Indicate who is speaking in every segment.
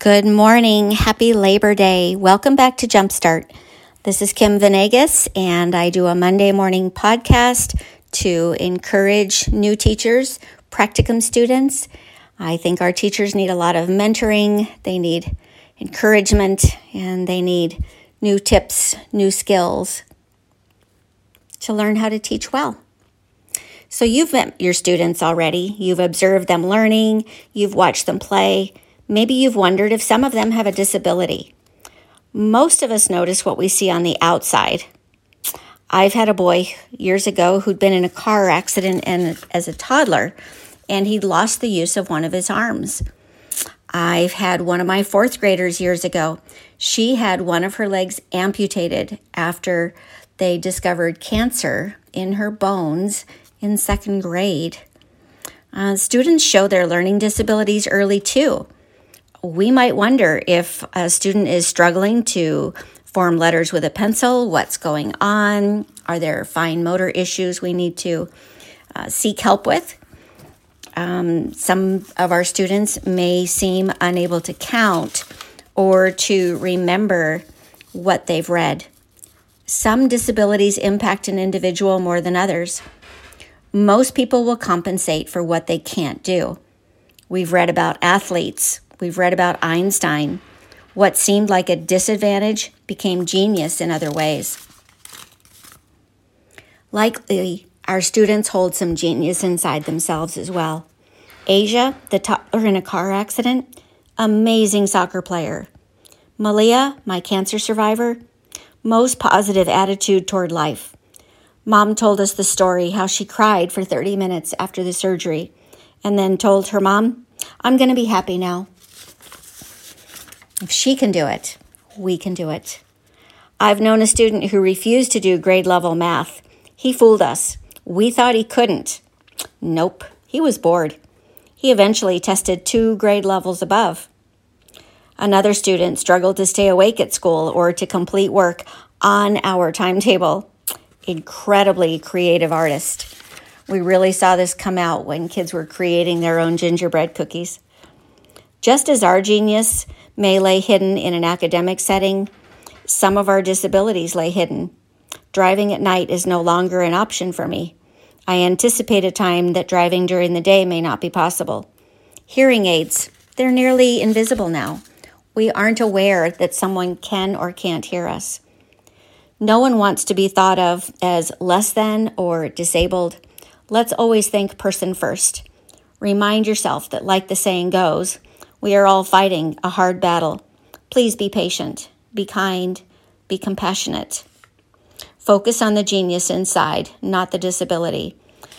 Speaker 1: Good morning. Happy Labor Day. Welcome back to Jumpstart. This is Kim Venegas, and I do a Monday morning podcast to encourage new teachers, practicum students. I think our teachers need a lot of mentoring, they need encouragement, and they need new tips, new skills to learn how to teach well. So, you've met your students already, you've observed them learning, you've watched them play. Maybe you've wondered if some of them have a disability. Most of us notice what we see on the outside. I've had a boy years ago who'd been in a car accident and as a toddler and he'd lost the use of one of his arms. I've had one of my fourth graders years ago. She had one of her legs amputated after they discovered cancer in her bones in second grade. Uh, students show their learning disabilities early too we might wonder if a student is struggling to form letters with a pencil, what's going on? Are there fine motor issues we need to uh, seek help with? Um, some of our students may seem unable to count or to remember what they've read. Some disabilities impact an individual more than others. Most people will compensate for what they can't do. We've read about athletes We've read about Einstein. What seemed like a disadvantage became genius in other ways. Likely, our students hold some genius inside themselves as well. Asia, the toddler in a car accident, amazing soccer player. Malia, my cancer survivor, most positive attitude toward life. Mom told us the story how she cried for 30 minutes after the surgery and then told her mom, I'm going to be happy now. If she can do it, we can do it. I've known a student who refused to do grade level math. He fooled us. We thought he couldn't. Nope, he was bored. He eventually tested two grade levels above. Another student struggled to stay awake at school or to complete work on our timetable. Incredibly creative artist. We really saw this come out when kids were creating their own gingerbread cookies. Just as our genius may lay hidden in an academic setting, some of our disabilities lay hidden. Driving at night is no longer an option for me. I anticipate a time that driving during the day may not be possible. Hearing aids, they're nearly invisible now. We aren't aware that someone can or can't hear us. No one wants to be thought of as less than or disabled. Let's always think person first. Remind yourself that, like the saying goes, we are all fighting a hard battle. Please be patient, be kind, be compassionate. Focus on the genius inside, not the disability.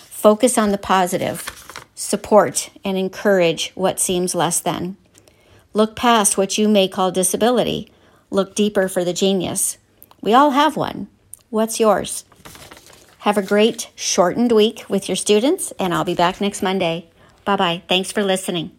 Speaker 1: Focus on the positive. Support and encourage what seems less than. Look past what you may call disability. Look deeper for the genius. We all have one. What's yours? Have a great shortened week with your students, and I'll be back next Monday. Bye bye. Thanks for listening.